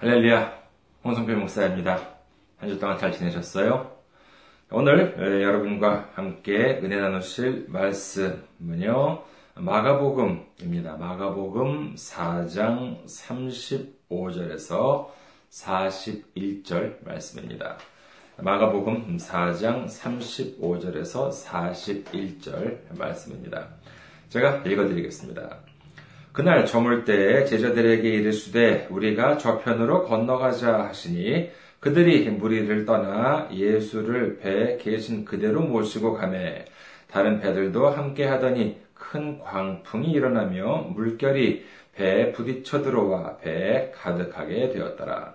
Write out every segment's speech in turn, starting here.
할렐루야, 홍성필 목사입니다. 한 주 동안 잘 지내셨어요? 오늘 여러분과 함께 은혜 나누실 말씀은요, 마가복음입니다. 마가복음 4장 35절에서 41절 말씀입니다. 마가복음 4장 35절에서 41절 말씀입니다. 제가 읽어드리겠습니다. 그날 저물 때에 제자들에게 이르시되 우리가 저편으로 건너가자 하시니 그들이 무리를 떠나 예수를 배에 계신 그대로 모시고 가매 다른 배들도 함께 하더니 큰 광풍이 일어나며 물결이 배에 부딪혀 들어와 배에 가득하게 되었더라.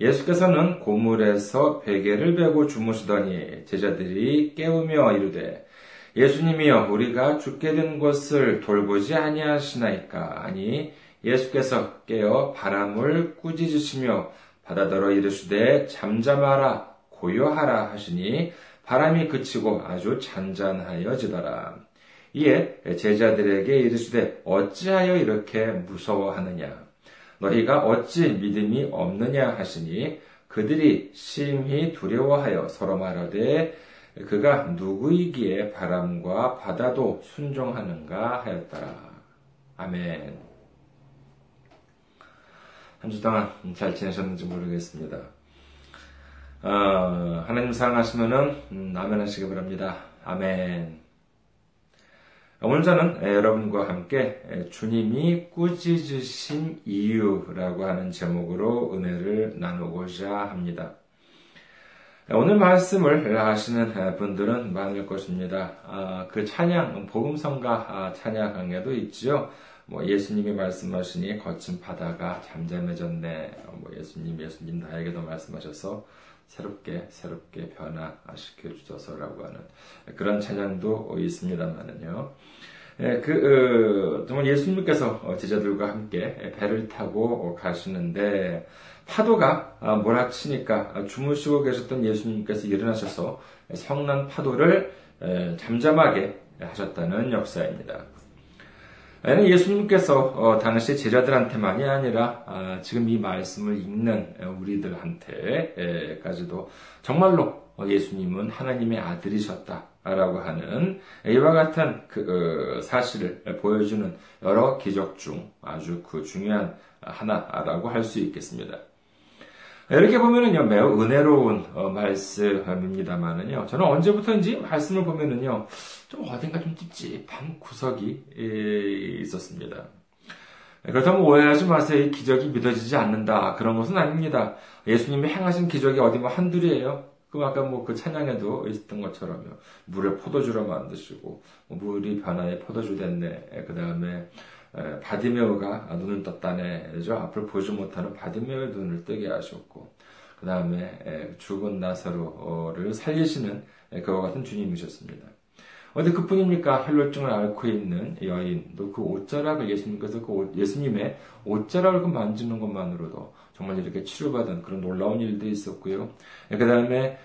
예수께서는 고물에서 베개를 베고 주무시더니 제자들이 깨우며 이르되 예수님이여 우리가 죽게 된 것을 돌보지 아니하시나이까? 아니 예수께서 깨어 바람을 꾸짖으시며 바다더러 이르시되 잠잠하라 고요하라 하시니 바람이 그치고 아주 잔잔하여지더라. 이에 제자들에게 이르시되 어찌하여 이렇게 무서워하느냐? 너희가 어찌 믿음이 없느냐 하시니 그들이 심히 두려워하여 서로 말하되 그가 누구이기에 바람과 바다도 순종하는가 하였더라. 아멘. 한 주 동안 잘 지내셨는지 모르겠습니다. 어, 하나님 사랑하시면은 음, 아멘 하시기 바랍니다. 아멘. 오늘 저는 여러분과 함께 주님이 꾸짖으신 이유라고 하는 제목으로 은혜를 나누고자 합니다. 오늘 말씀을 하시는 분들은 많을 것입니다. 아, 그 찬양, 복음성가 아, 찬양에도 있지요. 뭐 예수님이 말씀하시니 거친 바다가 잠잠해졌네. 뭐 예수님, 예수님 나에게도 말씀하셔서 새롭게 새롭게 변화시켜 주셔서라고 하는 그런 찬양도 있습니다만은요. 예, 그 어, 정말 예수님께서 제자들과 함께 배를 타고 가시는데 파도가 몰아치니까 주무시고 계셨던 예수님께서 일어나셔서 성난 파도를 잠잠하게 하셨다는 역사입니다. 예수님께서 어, 당시 제자들한테만이 아니라 아, 지금 이 말씀을 읽는 우리들한테까지도 정말로 예수님은 하나님의 아들이셨다라고 하는 이와 같은 그 어, 사실을 보여주는 여러 기적 중 아주 그 중요한 하나라고 할 수 있겠습니다. 이렇게 보면은요, 매우 은혜로운 어, 말씀입니다만은요, 저는 언제부터인지 말씀을 보면은요, 좀 어딘가 좀 찝찝한 구석이 있었습니다. 그렇다면 오해하지 마세요. 이 기적이 믿어지지 않는다. 그런 것은 아닙니다. 예수님이 행하신 기적이 어디 뭐 한둘이에요. 그 아까 뭐 그 찬양에도 있었던 것처럼요. 물을 포도주로 만드시고, 뭐 물이 변하여 포도주 됐네. 그 다음에 바디매오가 눈을 떴다네. 그죠? 앞을 보지 못하는 바디매오의 눈을 뜨게 하셨고, 그 다음에 죽은 나사로를 살리시는 그와 같은 주님이셨습니다. 어디 그뿐입니까? 혈루증을 앓고 있는 여인도 그 옷자락을 예수님께서 그 옷, 예수님의 옷자락을 그 만지는 것만으로도 정말 이렇게 치료받은 그런 놀라운 일도 있었고요. 그 다음에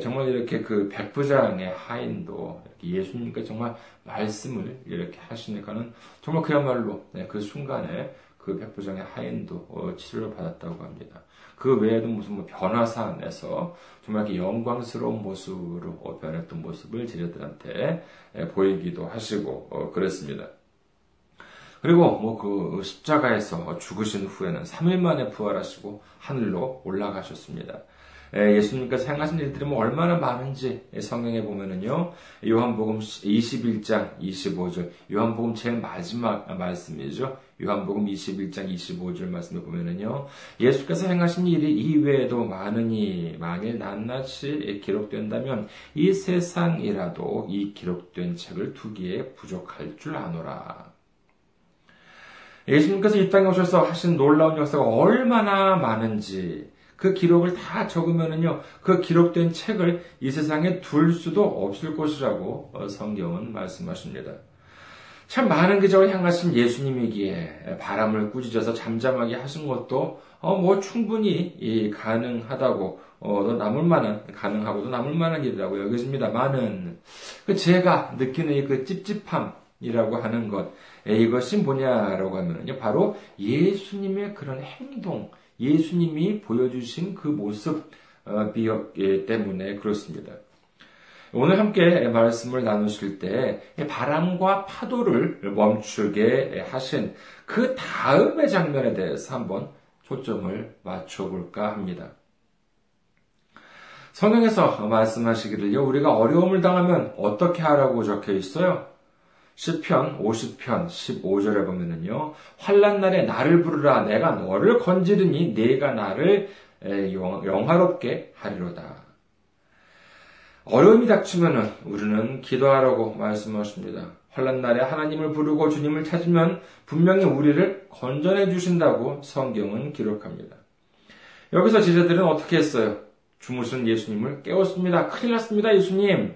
정말 이렇게 그 백부장의 하인도 예수님께 정말 말씀을 이렇게 하시니까는 정말 그야말로 네, 그 순간에 그 백부장의 하인도 어, 치료를 받았다고 합니다. 그 외에도 무슨 뭐 변화사 안에서 정말 이렇게 영광스러운 모습으로 어, 변했던 모습을 제자들한테 보이기도 하시고 어, 그랬습니다. 그리고 뭐 그 십자가에서 죽으신 후에는 3일 만에 부활하시고 하늘로 올라가셨습니다. 예수님께서 행하신 일들이 뭐 얼마나 많은지 성경에 보면은요, 요한복음 21장 25절, 요한복음 제일 마지막 말씀이죠. 요한복음 21장 25절 말씀에 보면은요, 예수께서 행하신 일이 이외에도 많으니, 만일 낱낱이 기록된다면 이 세상이라도 이 기록된 책을 두기에 부족할 줄 아노라. 예수님께서 이 땅에 오셔서 하신 놀라운 역사가 얼마나 많은지, 그 기록을 다 적으면은요, 그 기록된 책을 이 세상에 둘 수도 없을 것이라고 어, 성경은 말씀하십니다. 참 많은 기적을 향하신 예수님이기에 바람을 꾸짖어서 잠잠하게 하신 것도 어, 뭐 충분히 가능하다고 어, 남을 만한 가능하고도 남을 만한 일이라고 여겨집니다. 많은 그 제가 느끼는 그 찝찝함 이라고 하는 것, 이것이 뭐냐라고 하면요. 바로 예수님의 그런 행동, 예수님이 보여주신 그 모습이었기 때문에 그렇습니다. 오늘 함께 말씀을 나누실 때 바람과 파도를 멈추게 하신 그 다음의 장면에 대해서 한번 초점을 맞춰볼까 합니다. 성경에서 말씀하시기를요, 우리가 어려움을 당하면 어떻게 하라고 적혀 있어요? 10편 50편 15절에 보면은요. 환란 날에 나를 부르라 내가 너를 건지르니 네가 나를 영화롭게 하리로다. 어려움이 닥치면은 우리는 기도하라고 말씀하십니다. 환란 날에 하나님을 부르고 주님을 찾으면 분명히 우리를 건전해 주신다고 성경은 기록합니다. 여기서 제자들은 어떻게 했어요? 주무신 예수님을 깨웠습니다. 큰일 났습니다, 예수님.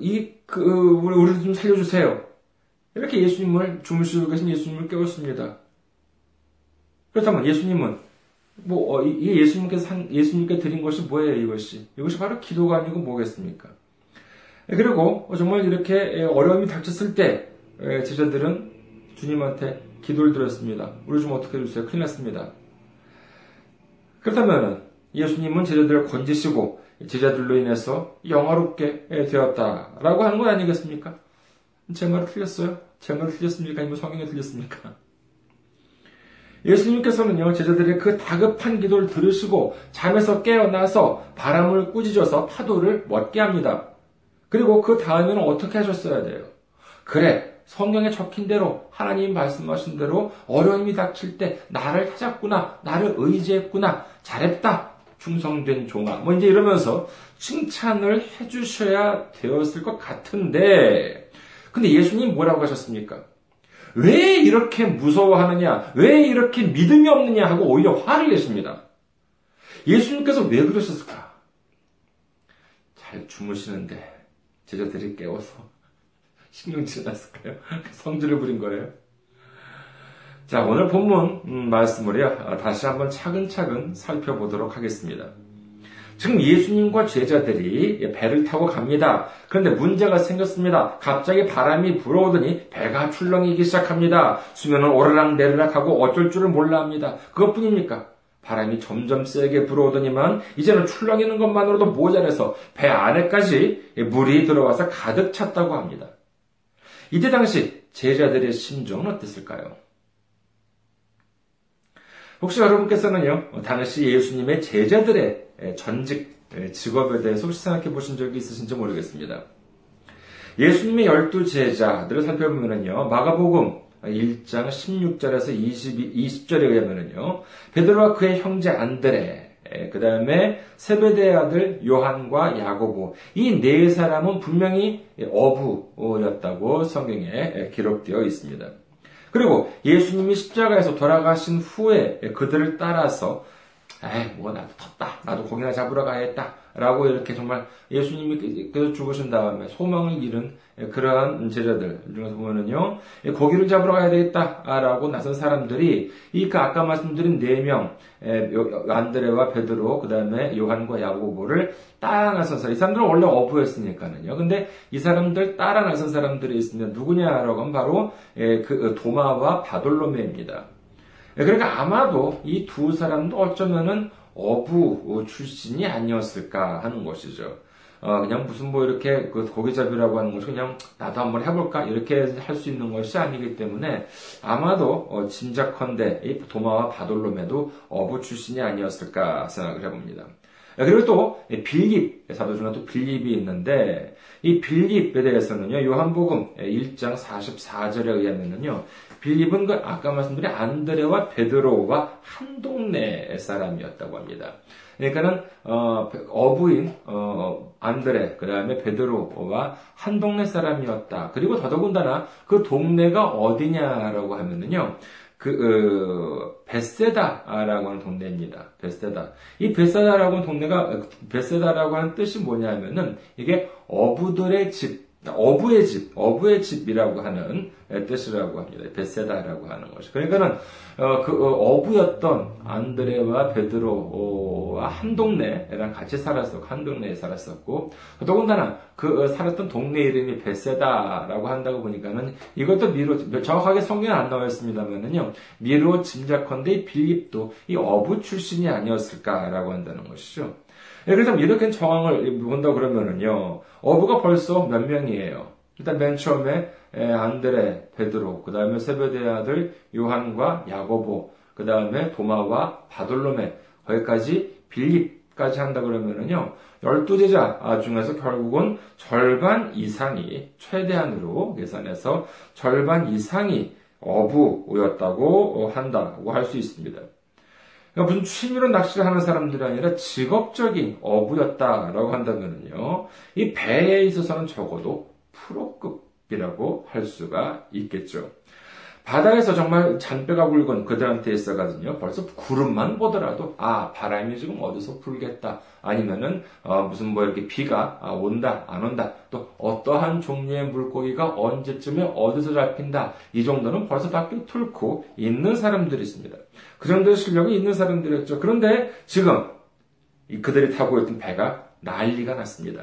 이, 그, 우리, 우리 좀 살려주세요. 이렇게 예수님을, 주무시고 계신 예수님을 깨웠습니다. 그렇다면 예수님은, 뭐, 어, 이 예수님께서 한, 예수님께 드린 것이 뭐예요, 이것이? 이것이 바로 기도가 아니고 뭐겠습니까? 그리고 정말 이렇게 어려움이 닥쳤을 때, 제자들은 주님한테 기도를 드렸습니다. 우리 좀 어떻게 해주세요. 큰일 났습니다. 그렇다면 예수님은 제자들을 건지시고 제자들로 인해서 영화롭게 되었다라고 하는 건 아니겠습니까? 제 말이 틀렸어요? 제 말이 틀렸습니까? 아니면 성경에 틀렸습니까? 예수님께서는요, 제자들의 그 다급한 기도를 들으시고 잠에서 깨어나서 바람을 꾸짖어서 파도를 멎게 합니다. 그리고 그 다음에는 어떻게 하셨어야 돼요? 그래, 성경에 적힌 대로 하나님 말씀하신 대로 어려움이 닥칠 때 나를 찾았구나, 나를 의지했구나, 잘했다, 충성된 종아. 뭐 이제 이러면서 칭찬을 해주셔야 되었을 것 같은데, 근데 예수님 뭐라고 하셨습니까? 왜 이렇게 무서워하느냐? 왜 이렇게 믿음이 없느냐? 하고 오히려 화를 내십니다. 예수님께서 왜 그러셨을까? 잘 주무시는데 제자들이 깨워서 신경치지 않았을까요? 성질을 부린 거예요. 자, 오늘 본문 음, 말씀을요, 다시 한번 차근차근 살펴보도록 하겠습니다. 지금 예수님과 제자들이 배를 타고 갑니다. 그런데 문제가 생겼습니다. 갑자기 바람이 불어오더니 배가 출렁이기 시작합니다. 수면은 오르락 내리락 하고 어쩔 줄을 몰라 합니다. 그것뿐입니까? 바람이 점점 세게 불어오더니만 이제는 출렁이는 것만으로도 모자라서 배 안에까지 물이 들어와서 가득 찼다고 합니다. 이때 당시 제자들의 심정은 어땠을까요? 혹시 여러분께서는요, 당시 예수님의 제자들의 전직 직업에 대해서 혹시 생각해 보신 적이 있으신지 모르겠습니다. 예수님의 열두 제자들을 살펴보면요, 마가복음 1장 16절에서 20, 20절에 의하면요, 베드로와 그의 형제 안드레, 그 다음에 세베대의 아들 요한과 야고보 이 네 사람은 분명히 어부였다고 성경에 기록되어 있습니다. 그리고 예수님이 십자가에서 돌아가신 후에 그들을 따라서 에이, 뭐, 나도 텄다. 나도 고기나 잡으러 가야겠다. 라고 이렇게 정말 예수님이 그 죽으신 다음에 소망을 잃은 그러한 제자들 중에서 보면은요, 고기를 잡으러 가야 되겠다. 라고 나선 사람들이 이 그 아까 말씀드린 네 명, 안드레와 베드로, 그 다음에 요한과 야고보를 따라 나선 사람, 이 사람들은 원래 어부였으니까는요. 근데 이 사람들 따라 나선 사람들이 있으면 누구냐라고 하면 바로 그 도마와 바돌로메입니다. 그러니까 아마도 이 두 사람도 어쩌면은 어부 출신이 아니었을까 하는 것이죠. 어, 그냥 무슨 뭐 이렇게 그 고기잡이라고 하는 것이 그냥 나도 한번 해볼까 이렇게 할 수 있는 것이 아니기 때문에 아마도 어, 짐작컨대 이 도마와 바돌롬에도 어부 출신이 아니었을까 생각을 해봅니다. 그리고 또 빌립 사도 중에 또 빌립이 있는데 이 빌립에 대해서는요 요한복음 1장 44절에 의하면은요 빌립은 그 아까 말씀드린 안드레와 베드로와 한 동네 사람이었다고 합니다. 그러니까는 어, 부인 어, 안드레 그 다음에 베드로와 한 동네 사람이었다. 그리고 더더군다나 그 동네가 어디냐라고 하면은요. 그 어, 베세다라고 하는 동네입니다. 베세다. 이 베세다라고 하는 동네가 베세다라고 하는 뜻이 뭐냐면은 이게 어부들의 집 어부의 집, 어부의 집이라고 하는 뜻이라고 합니다. 베세다라고 하는 것이. 그러니까는 어, 그 어, 부였던 안드레와 베드로와 한 동네랑 같이 살았었고 한 동네에 살았었고 더군다나 그 어, 살았던 동네 이름이 베세다라고 한다고 보니까는 이것도 미로 정확하게 성경에 안 나와 있습니다만은요 미로 짐작컨대 빌립도 이 어부 출신이 아니었을까라고 한다는 것이죠. 예, 그래서 이렇게 정황을 본다 그러면은요 어부가 벌써 몇 명이에요. 일단 맨 처음에 안드레, 베드로, 그 다음에 세베대 아들 요한과 야고보, 그 다음에 도마와 바돌로메, 거기까지 빌립까지 한다 그러면은요, 열두 제자 중에서 결국은 절반 이상이, 최대한으로 계산해서 절반 이상이 어부였다고 한다고 할 수 있습니다. 그러니까 무슨 취미로 낚시를 하는 사람들이 아니라 직업적인 어부였다라고 한다면요, 이 배에 있어서는 적어도 프로급이라고 할 수가 있겠죠. 바다에서 정말 잔뼈가 굵은 그들한테 있어가지고 벌써 구름만 보더라도 아 바람이 지금 어디서 불겠다 아니면은 어, 무슨 뭐 이렇게 비가 아, 온다 안 온다 또 어떠한 종류의 물고기가 언제쯤에 어디서 잡힌다 이 정도는 벌써 밖에 뚫고 있는 사람들이 있습니다. 그 정도의 실력이 있는 사람들이었죠. 그런데 지금 그들이 타고 있던 배가 난리가 났습니다.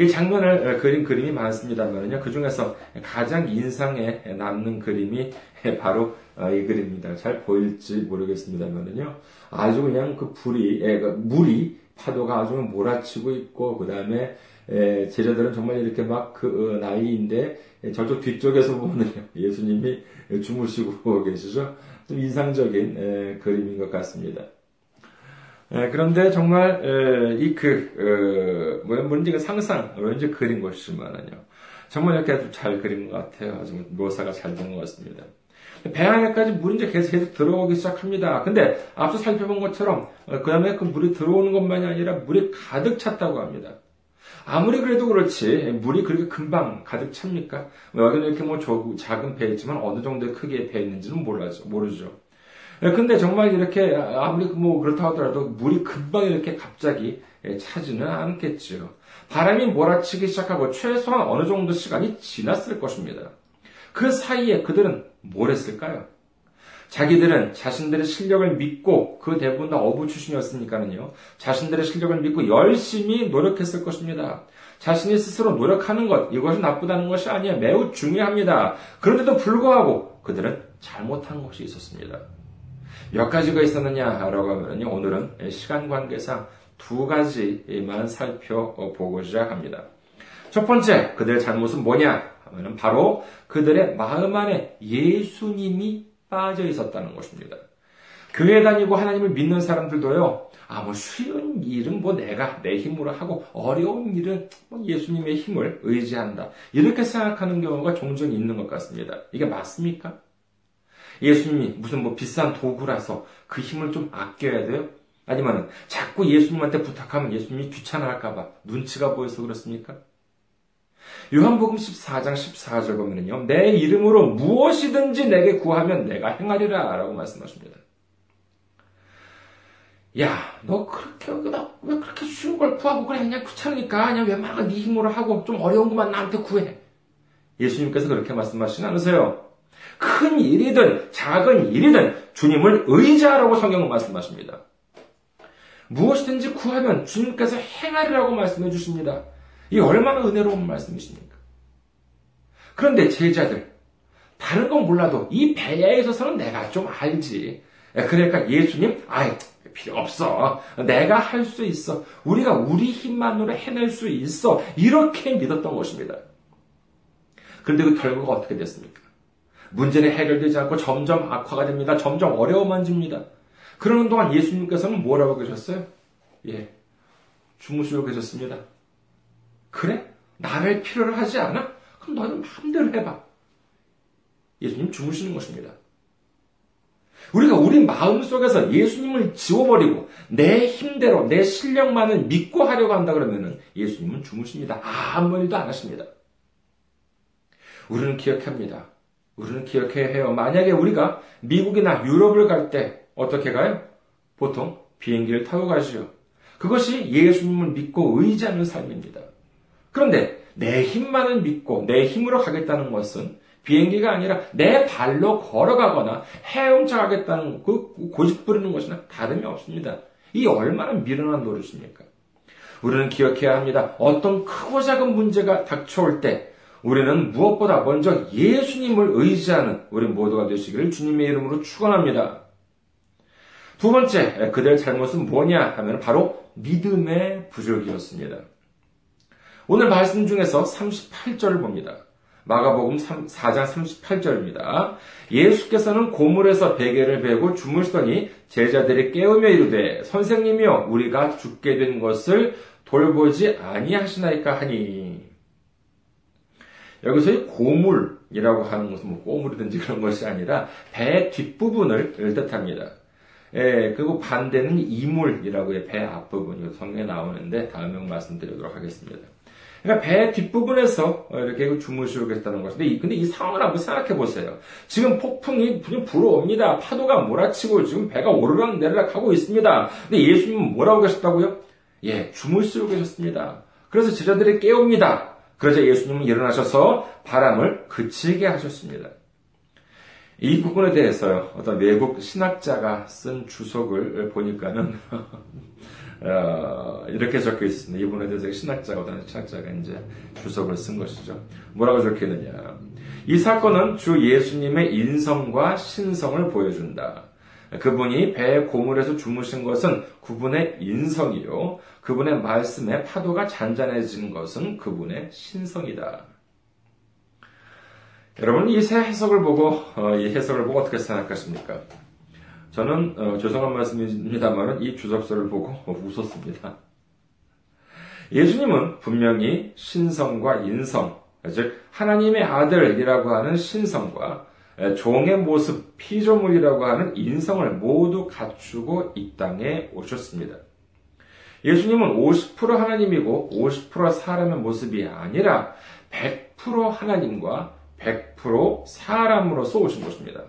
이 장면을 그린 그림이 많습니다만요. 그 중에서 가장 인상에 남는 그림이 바로 어, 이 그림입니다. 잘 보일지 모르겠습니다만요. 아주 그냥 그 불이, 그 물이 파도가 아주 몰아치고 있고, 그 다음에 제자들은 정말 이렇게 막그 어, 나이인데 저쪽 뒤쪽에서 보면 예수님이 주무시고 계시죠. 좀 인상적인 그림인 것 같습니다. 예, 그런데 정말 이그 어, 뭐 뭔지 상상 왠지 그린 것이지만은요 정말 이렇게 잘 그린 것 같아요. 아주 묘사가 잘 된 것 같습니다. 배 안에까지 물이 이제 계속, 계속 들어오기 시작합니다. 근데 앞서 살펴본 것처럼 어, 그 다음에 그 물이 들어오는 것만이 아니라 물이 가득 찼다고 합니다. 아무리 그래도 그렇지 물이 그렇게 금방 가득 찹니까? 뭐 여기는 이렇게 뭐 작은 배있지만 어느 정도의 크기의 배 있는지는 몰라죠, 모르죠. 예, 근데 정말 이렇게 아무리 뭐 그렇다 하더라도 물이 금방 이렇게 갑자기 예, 차지는 않겠죠. 바람이 몰아치기 시작하고 최소한 어느 정도 시간이 지났을 것입니다. 그 사이에 그들은 뭘 했을까요? 자기들은 자신들의 실력을 믿고 그 대부분 다 어부 출신이었으니까는요. 자신들의 실력을 믿고 열심히 노력했을 것입니다. 자신이 스스로 노력하는 것 이것이 나쁘다는 것이 아니야 매우 중요합니다. 그런데도 불구하고 그들은 잘못한 것이 있었습니다. 몇 가지가 있었느냐라고 하면요. 오늘은 시간 관계상 두 가지만 살펴보고자 합니다. 첫 번째, 그들의 잘못은 뭐냐? 하면 바로 그들의 마음 안에 예수님이 빠져 있었다는 것입니다. 교회 다니고 하나님을 믿는 사람들도요, 아, 뭐, 쉬운 일은 뭐 내가 내 힘으로 하고, 어려운 일은 뭐 예수님의 힘을 의지한다. 이렇게 생각하는 경우가 종종 있는 것 같습니다. 이게 맞습니까? 예수님이 무슨 뭐 비싼 도구라서 그 힘을 좀 아껴야 돼요? 아니면 자꾸 예수님한테 부탁하면 예수님이 귀찮아할까봐 눈치가 보여서 그렇습니까? 요한복음 14장 14절 보면요. 내 이름으로 무엇이든지 내게 구하면 내가 행하리라 라고 말씀하십니다. 야, 너 그렇게, 너왜 그렇게 쉬운 걸 구하고 그래? 그냥 귀찮으니까 그냥 웬만한 네 힘으로 하고 좀 어려운 것만 나한테 구해. 예수님께서 그렇게 말씀하시지 않으세요? 큰 일이든 작은 일이든 주님을 의지하라고 성경은 말씀하십니다. 무엇이든지 구하면 주님께서 행하리라고 말씀해 주십니다. 이 얼마나 은혜로운 말씀이십니까? 그런데 제자들, 다른 건 몰라도 이 배야에 있어서는 내가 좀 알지. 그러니까 예수님, 아이, 필요 없어. 내가 할 수 있어. 우리가 우리 힘만으로 해낼 수 있어. 이렇게 믿었던 것입니다. 그런데 그 결과가 어떻게 됐습니까? 문제는 해결되지 않고 점점 악화가 됩니다. 점점 어려워만 집니다. 그러는 동안 예수님께서는 뭐라고 계셨어요? 예. 주무시고 계셨습니다. 그래? 나를 필요로 하지 않아? 그럼 너는 마음대로 해봐. 예수님 주무시는 것입니다. 우리가 우리 마음 속에서 예수님을 지워버리고 내 힘대로 내 실력만을 믿고 하려고 한다 그러면 예수님은 주무십니다. 아무 일도 안 하십니다. 우리는 기억합니다. 우리는 기억해야 해요. 만약에 우리가 미국이나 유럽을 갈 때 어떻게 가요? 보통 비행기를 타고 가시죠. 그것이 예수님을 믿고 의지하는 삶입니다. 그런데 내 힘만을 믿고 내 힘으로 가겠다는 것은 비행기가 아니라 내 발로 걸어가거나 헤엄쳐 가겠다는 그 고집 부리는 것이나 다름이 없습니다. 이 얼마나 미련한 노릇입니까? 우리는 기억해야 합니다. 어떤 크고 작은 문제가 닥쳐올 때 우리는 무엇보다 먼저 예수님을 의지하는 우리 모두가 되시기를 주님의 이름으로 축원합니다. 두 번째, 그들의 잘못은 뭐냐 하면 바로 믿음의 부족이었습니다. 오늘 말씀 중에서 38절을 봅니다. 마가복음 4장 38절입니다. 예수께서는 고물에서 베개를 베고 주무시더니 제자들이 깨우며 이르되 선생님이여 우리가 죽게 된 것을 돌보지 아니하시나이까 하니 여기서 이 고물이라고 하는 것은 뭐 꼬물이든지 그런 것이 아니라 배 뒷부분을 뜻합니다. 예, 그리고 반대는 이물이라고 해, 배 앞부분, 이 성경에 나오는데 다음에 말씀드리도록 하겠습니다. 그러니까 배 뒷부분에서 이렇게 주무시고 계셨다는 것인데, 근데 이 상황을 한번 생각해 보세요. 지금 폭풍이 불어옵니다. 파도가 몰아치고 지금 배가 오르락 내리락 하고 있습니다. 근데 예수님은 뭐라고 계셨다고요? 예, 주무시고 계셨습니다. 그래서 제자들이 깨웁니다. 그러자 예수님은 일어나셔서 바람을 그치게 하셨습니다. 이 부분에 대해서 어떤 외국 신학자가 쓴 주석을 보니까는 어, 이렇게 적혀 있습니다. 이분에 대해서 신학자가 어떤 신학자가 이제 주석을 쓴 것이죠. 뭐라고 적혀 있느냐? 이 사건은 주 예수님의 인성과 신성을 보여준다. 그분이 배 고물에서 주무신 것은 그분의 인성이요. 그분의 말씀에 파도가 잔잔해진 것은 그분의 신성이다. 여러분 이 새 해석을 보고 어, 이 해석을 보고 어떻게 생각하십니까? 저는 어, 죄송한 말씀입니다만 이 주석서를 보고 웃었습니다. 예수님은 분명히 신성과 인성, 즉 하나님의 아들이라고 하는 신성과 종의 모습, 피조물이라고 하는 인성을 모두 갖추고 이 땅에 오셨습니다. 예수님은 50% 하나님이고 50% 사람의 모습이 아니라 100% 하나님과 100% 사람으로서 오신 것입니다.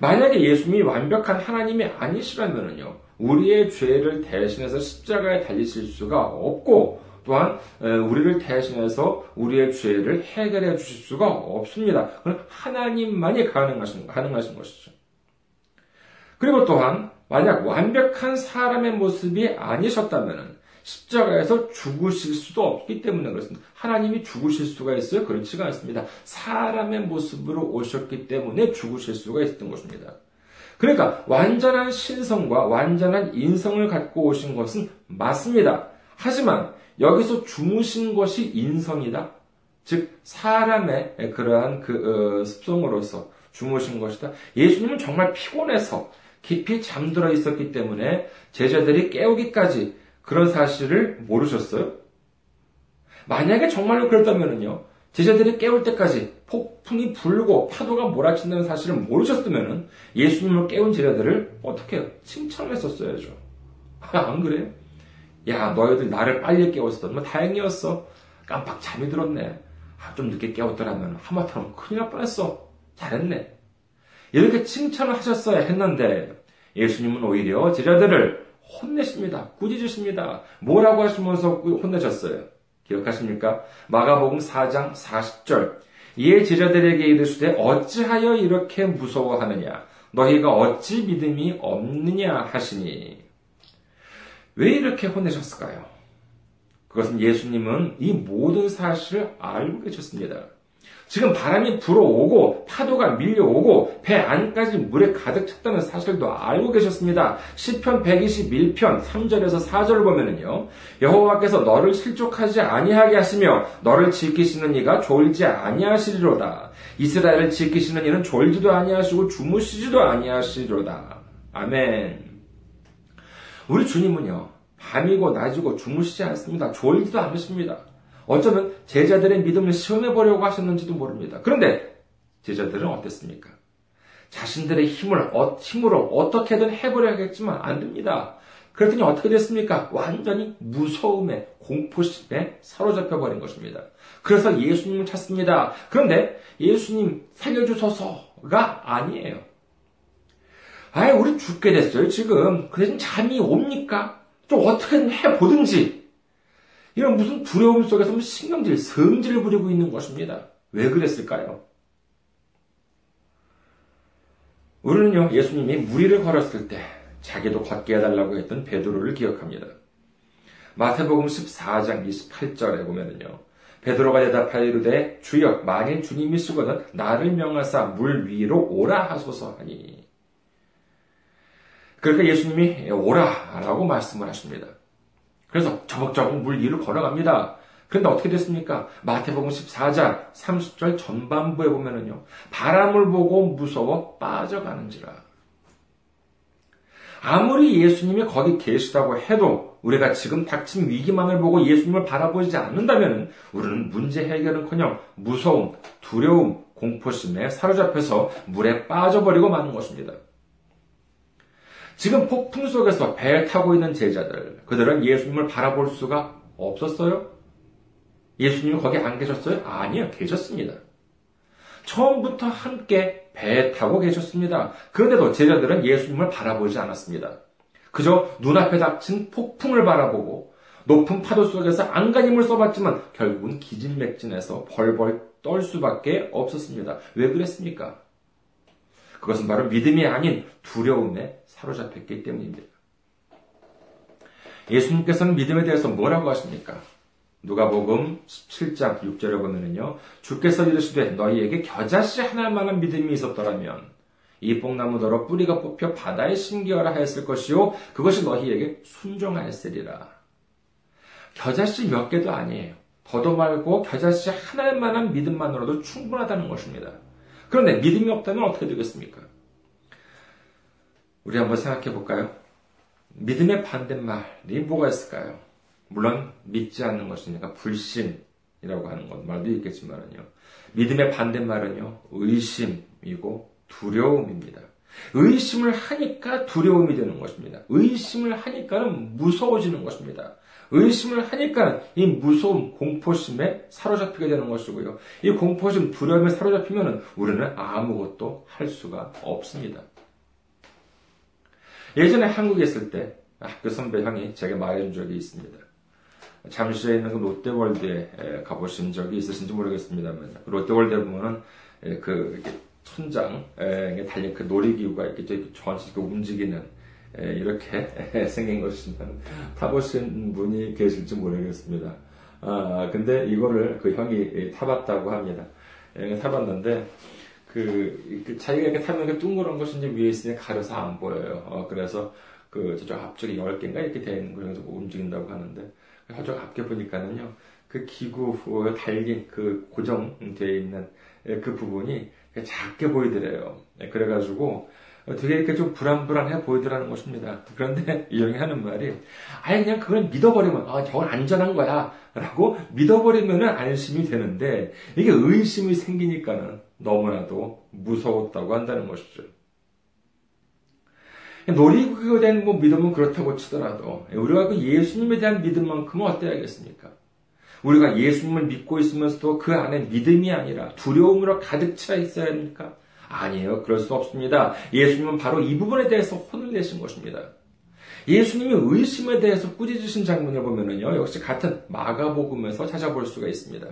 만약에 예수님이 완벽한 하나님이 아니시라면요, 우리의 죄를 대신해서 십자가에 달리실 수가 없고, 또한 우리를 대신해서 우리의 죄를 해결해 주실 수가 없습니다. 그건 하나님만이 가능하신, 가능하신 것이죠. 그리고 또한 만약 완벽한 사람의 모습이 아니셨다면 십자가에서 죽으실 수도 없기 때문에 그렇습니다. 하나님이 죽으실 수가 있어요? 그렇지가 않습니다. 사람의 모습으로 오셨기 때문에 죽으실 수가 있었던 것입니다. 그러니까 완전한 신성과 완전한 인성을 갖고 오신 것은 맞습니다. 하지만 여기서 주무신 것이 인성이다. 즉 사람의 그러한 그 어, 습성으로서 주무신 것이다. 예수님은 정말 피곤해서 깊이 잠들어 있었기 때문에 제자들이 깨우기까지 그런 사실을 모르셨어요? 만약에 정말로 그랬다면요. 제자들이 깨울 때까지 폭풍이 불고 파도가 몰아친다는 사실을 모르셨으면 예수님을 깨운 제자들을 어떻게 칭찬했었어야죠. 안 그래요? 야, 너희들 나를 빨리 깨웠어. 뭐 다행이었어. 깜빡 잠이 들었네. 아, 좀 늦게 깨웠더라면 하마터면 큰일 날 뻔했어. 잘했네. 이렇게 칭찬을 하셨어야 했는데 예수님은 오히려 제자들을 혼내십니다. 꾸짖으십니다. 뭐라고 하시면서 혼내셨어요? 기억하십니까? 마가복음 4장 40절. 이에 제자들에게 이르시되 어찌하여 이렇게 무서워하느냐? 너희가 어찌 믿음이 없느냐 하시니. 왜 이렇게 혼내셨을까요? 그것은 예수님은 이 모든 사실을 알고 계셨습니다. 지금 바람이 불어오고 파도가 밀려오고 배 안까지 물에 가득 찼다는 사실도 알고 계셨습니다. 시편 121편 3절에서 4절을 보면은요. 여호와께서 너를 실족하지 아니하게 하시며 너를 지키시는 이가 졸지 아니하시리로다. 이스라엘을 지키시는 이는 졸지도 아니하시고 주무시지도 아니하시리로다. 아멘. 우리 주님은요. 밤이고 낮이고 주무시지 않습니다. 졸지도 않으십니다. 어쩌면 제자들의 믿음을 시험해 보려고 하셨는지도 모릅니다. 그런데 제자들은 어땠습니까? 자신들의 힘을, 어, 힘으로 어떻게든 해보려겠지만 안 됩니다. 그랬더니 어떻게 됐습니까? 완전히 무서움에, 공포심에 사로잡혀 버린 것입니다. 그래서 예수님을 찾습니다. 그런데 예수님 살려주소서가 아니에요. 아예 우리 죽게 됐어요, 지금. 그래서 잠이 옵니까? 좀 어떻게든 해보든지. 이런 무슨 두려움 속에서 신경질, 성질을 부리고 있는 것입니다. 왜 그랬을까요? 우리는요, 예수님이 무리를 걸었을 때 자기도 걷게 해달라고 했던 베드로를 기억합니다. 마태복음 14장 28절에 보면은요, 베드로가 대답하여 이르되 주여 만일 주님이 쓰거든 나를 명하사 물 위로 오라 하소서 하니 그러니까 예수님이 오라라고 말씀을 하십니다. 그래서 저벅저벅 물 위를 걸어갑니다. 그런데 어떻게 됐습니까? 마태복음 14장 30절 전반부에 보면은요. 바람을 보고 무서워 빠져가는지라. 아무리 예수님이 거기 계시다고 해도 우리가 지금 닥친 위기만을 보고 예수님을 바라보지 않는다면 우리는 문제 해결은커녕 무서움, 두려움, 공포심에 사로잡혀서 물에 빠져버리고 마는 것입니다. 지금 폭풍 속에서 배에 타고 있는 제자들, 그들은 예수님을 바라볼 수가 없었어요? 예수님이 거기 안 계셨어요? 아니요, 계셨습니다. 처음부터 함께 배에 타고 계셨습니다. 그런데도 제자들은 예수님을 바라보지 않았습니다. 그저 눈앞에 닥친 폭풍을 바라보고 높은 파도 속에서 안간힘을 써봤지만 결국은 기진맥진해서 벌벌 떨 수밖에 없었습니다. 왜 그랬습니까? 그것은 바로 믿음이 아닌 두려움에 사로잡혔기 때문입니다. 예수님께서는 믿음에 대해서 뭐라고 하십니까? 누가복음 17장 6절에 보면은요. 주께서 이르시되 너희에게 겨자씨 하나 만한 믿음이 있었더라면 이 뽕나무더러 뿌리가 뽑혀 바다에 심기어라 하였을 것이요 그것이 너희에게 순종하였으리라. 겨자씨 몇 개도 아니에요. 더도 말고 겨자씨 하나만한 믿음만으로도 충분하다는 것입니다. 그런데 믿음이 없다면 어떻게 되겠습니까? 우리 한번 생각해 볼까요? 믿음의 반대말이 뭐가 있을까요? 물론 믿지 않는 것이니까 불신이라고 하는 것 말도 있겠지만요. 믿음의 반대말은요. 의심이고 두려움입니다. 의심을 하니까 두려움이 되는 것입니다. 의심을 하니까는 무서워지는 것입니다. 의심을 하니까 이 무서움, 공포심에 사로잡히게 되는 것이고요. 이 공포심, 두려움에 사로잡히면 우리는 아무것도 할 수가 없습니다. 예전에 한국에 있을 때 학교 선배 형이 제게 말해준 적이 있습니다. 잠시에 있는 그 롯데월드에 가보신 적이 있으신지 모르겠습니다만 롯데월드에 보면은 그 천장에 달린 그 놀이기구가 이렇게 전시 움직이는 이렇게 생긴 것이지만 타보신 분이 계실지 모르겠습니다. 아 근데 이거를 그 형이 타봤다고 합니다. 타봤는데 그, 그 자기가 이렇게 타면 그 둥그런 이제 위에 있으니 가려서 안 보여요. 어, 그래서 그 저쪽 앞쪽에 10개인가 이렇게 되는 그래서 움직인다고 하는데 저쪽 앞에 보니까는요. 그 기구에 달린 그 고정되어 있는 그 부분이 작게 보이더래요. 네, 그래가지고 되게 이렇게 좀 불안불안해 보이더라는 것입니다. 그런데 이 형이 하는 말이 아예 그냥 그걸 믿어버리면 아 저건 안전한 거야 라고 믿어버리면 안심이 되는데 이게 의심이 생기니까는 너무나도 무서웠다고 한다는 것이죠. 놀이기구에 대한 뭐 믿음은 그렇다고 치더라도 우리가 그 예수님에 대한 믿음만큼은 어때야겠습니까? 우리가 예수님을 믿고 있으면서도 그 안에 믿음이 아니라 두려움으로 가득 차 있어야 합니까? 아니에요. 그럴 수 없습니다. 예수님은 바로 이 부분에 대해서 혼을 내신 것입니다. 예수님이 의심에 대해서 꾸짖으신 장면을 보면은요, 역시 같은 마가복음에서 찾아볼 수가 있습니다.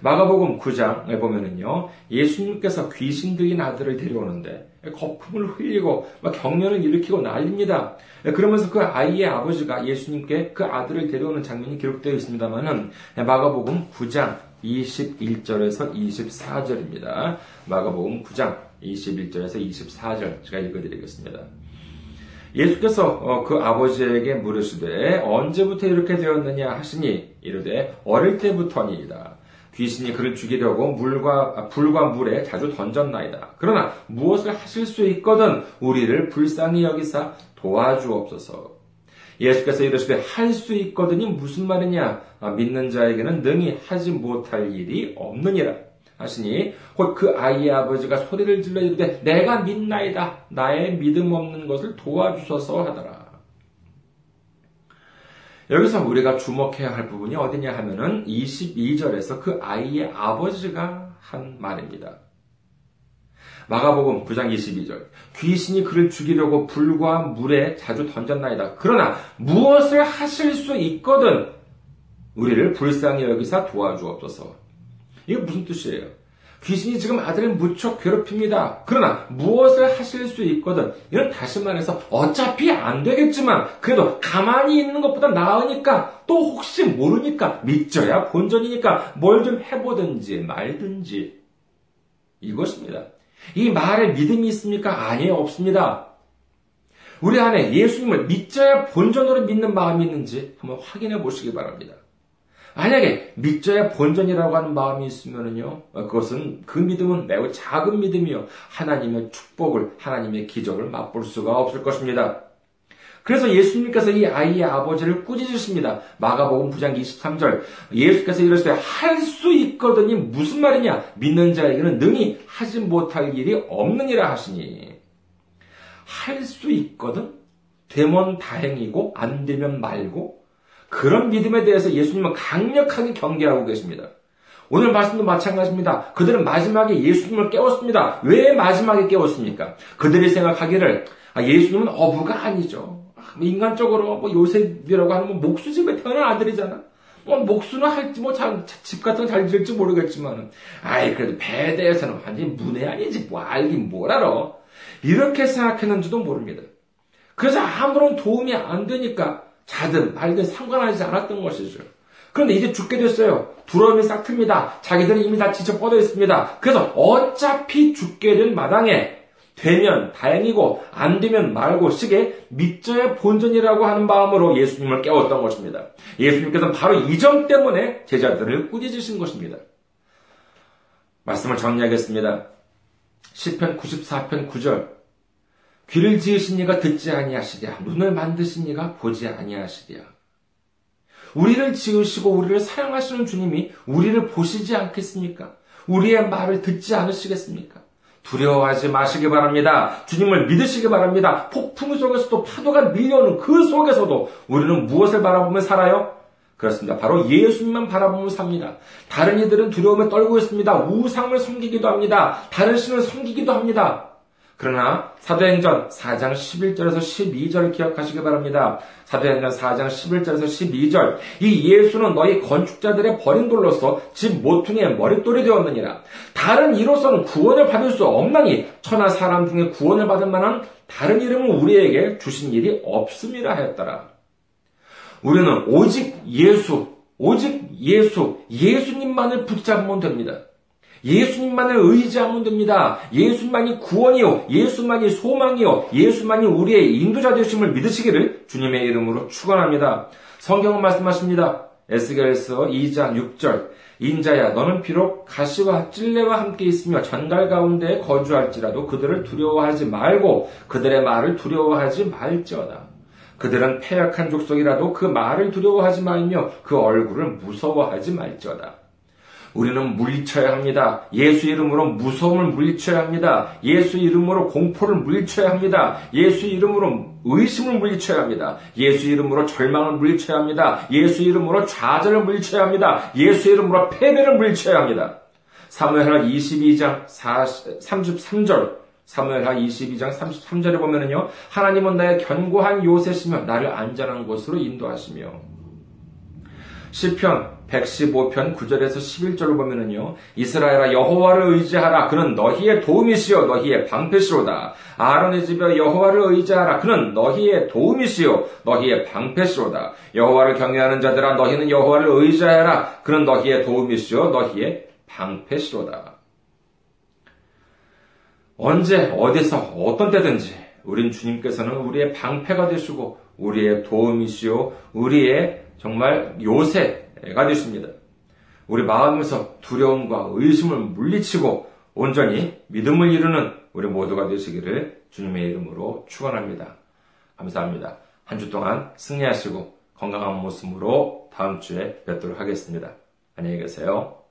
마가복음 9장에 보면은요, 예수님께서 귀신 들린 아들을 데려오는데 거품을 흘리고 막 경련을 일으키고 난립니다. 그러면서 그 아이의 아버지가 예수님께 그 아들을 데려오는 장면이 기록되어 있습니다만은 마가복음 9장 21절에서 24절입니다. 마가복음 9장 21절에서 24절 제가 읽어드리겠습니다. 예수께서 어, 그 아버지에게 물으시되 언제부터 이렇게 되었느냐 하시니 이르되 어릴 때부터니이다. 귀신이 그를 죽이려고 물과 불과 물에 자주 던졌나이다. 그러나 무엇을 하실 수 있거든 우리를 불쌍히 여기사 도와주옵소서. 예수께서 이르시되 할 수 있거든이 무슨 말이냐? 아, 믿는 자에게는 능히 하지 못할 일이 없느니라. 하시니 곧 그 아이의 아버지가 소리를 질러 이르되 내가 믿나이다. 나의 믿음 없는 것을 도와주소서 하더라. 여기서 우리가 주목해야 할 부분이 어디냐 하면은 22절에서 그 아이의 아버지가 한 말입니다. 마가복음 9장 22절. 귀신이 그를 죽이려고 불과 물에 자주 던졌나이다. 그러나 무엇을 하실 수 있거든 우리를 불쌍히 여기사 도와주옵소서. 이게 무슨 뜻이에요? 귀신이 지금 아들을 무척 괴롭힙니다. 그러나 무엇을 하실 수 있거든. 이런 다시 말해서 어차피 안 되겠지만 그래도 가만히 있는 것보다 나으니까 또 혹시 모르니까 믿져야 본전이니까 뭘 좀 해보든지 말든지 이것입니다. 이 말에 믿음이 있습니까? 아니에요. 없습니다. 우리 안에 예수님을 믿져야 본전으로 믿는 마음이 있는지 한번 확인해 보시기 바랍니다. 만약에 믿져야 본전이라고 하는 마음이 있으면요, 그것은 그 믿음은 매우 작은 믿음이요, 하나님의 축복을, 하나님의 기적을 맛볼 수가 없을 것입니다. 그래서 예수님께서 이 아이의 아버지를 꾸짖으십니다. 마가복음 9장 23절. 예수께서 이러시되 할 수 있거든이 무슨 말이냐? 믿는 자에게는 능히 하지 못할 일이 없느니라 하시니. 할 수 있거든? 되면 다행이고 안 되면 말고 그런 믿음에 대해서 예수님은 강력하게 경계하고 계십니다. 오늘 말씀도 마찬가지입니다. 그들은 마지막에 예수님을 깨웠습니다. 왜 마지막에 깨웠습니까? 그들이 생각하기를 아, 예수님은 어부가 아니죠. 뭐 인간적으로 뭐 요셉이라고 하는 뭐 목수 집에 태어난 아들이잖아. 뭐 목수는 할지 뭐 집 같은 거 잘 지을지 모르겠지만 아이 그래도 배에 대해서는 완전히 문외아니지 뭐 알긴 뭘 알아. 이렇게 생각했는지도 모릅니다. 그래서 아무런 도움이 안 되니까 자든 말든 상관하지 않았던 것이죠. 그런데 이제 죽게 됐어요. 두려움이 싹 틉니다. 자기들은 이미 다 지쳐 뻗어 있습니다. 그래서 어차피 죽게 된 마당에 되면 다행이고 안 되면 말고 시게 믿져야 본전이라고 하는 마음으로 예수님을 깨웠던 것입니다. 예수님께서는 바로 이 점 때문에 제자들을 꾸짖으신 것입니다. 말씀을 정리하겠습니다. 10편 94편 9절 귀를 지으신 이가 듣지 아니하시랴 눈을 만드신 이가 보지 아니하시랴 우리를 지으시고 우리를 사랑하시는 주님이 우리를 보시지 않겠습니까? 우리의 말을 듣지 않으시겠습니까? 두려워하지 마시기 바랍니다. 주님을 믿으시기 바랍니다. 폭풍 속에서도 파도가 밀려오는 그 속에서도 우리는 무엇을 바라보며 살아요? 그렇습니다. 바로 예수님만 바라보며 삽니다. 다른 이들은 두려움에 떨고 있습니다. 우상을 섬기기도 합니다. 다른 신을 섬기기도 합니다. 그러나 사도행전 4장 11절에서 12절을 기억하시기 바랍니다. 사도행전 4장 11절에서 12절 이 예수는 너희 건축자들의 버린 돌로서 집 모퉁이의 머릿돌이 되었느니라. 다른 이로서는 구원을 받을 수 없나니 천하 사람 중에 구원을 받을 만한 다른 이름을 우리에게 주신 일이 없음이라 하였더라. 우리는 오직 예수, 오직 예수, 예수님만을 붙잡으면 됩니다. 예수님만을 의지하면 됩니다. 예수만이 구원이요. 예수만이 소망이요. 예수만이 우리의 인도자 되심을 믿으시기를 주님의 이름으로 축원합니다. 성경은 말씀하십니다. 에스겔서 2장 6절 인자야 너는 비록 가시와 찔레와 함께 있으며 전갈 가운데 거주할지라도 그들을 두려워하지 말고 그들의 말을 두려워하지 말지어다. 그들은 패역한 족속이라도 그 말을 두려워하지 말며 그 얼굴을 무서워하지 말지어다. 우리는 물리쳐야 합니다. 예수 이름으로 무서움을 물리쳐야 합니다. 예수 이름으로 공포를 물리쳐야 합니다. 예수 이름으로 의심을 물리쳐야 합니다. 예수 이름으로 절망을 물리쳐야 합니다. 예수 이름으로 좌절을 물리쳐야 합니다. 예수 이름으로 패배를 물리쳐야 합니다. 사무엘하 22장 33절 사무엘하 22장 33절에 보면은요. 하나님은 나의 견고한 요새시며 나를 안전한 곳으로 인도하시며 시편 115편 9절에서 11절을 보면은요. 이스라엘아 여호와를 의지하라 그는 너희의 도움이시요 너희의 방패시로다. 아론의 집에 여호와를 의지하라 그는 너희의 도움이시요 너희의 방패시로다. 여호와를 경외하는 자들아 너희는 여호와를 의지하라 그는 너희의 도움이시요 너희의 방패시로다. 언제 어디서 어떤 때든지 우린 주님께서는 우리의 방패가 되시고 우리의 도움이시요 우리의 정말 요새가 되십니다. 우리 마음에서 두려움과 의심을 물리치고 온전히 믿음을 이루는 우리 모두가 되시기를 주님의 이름으로 축원합니다. 감사합니다. 한 주 동안 승리하시고 건강한 모습으로 다음 주에 뵙도록 하겠습니다. 안녕히 계세요.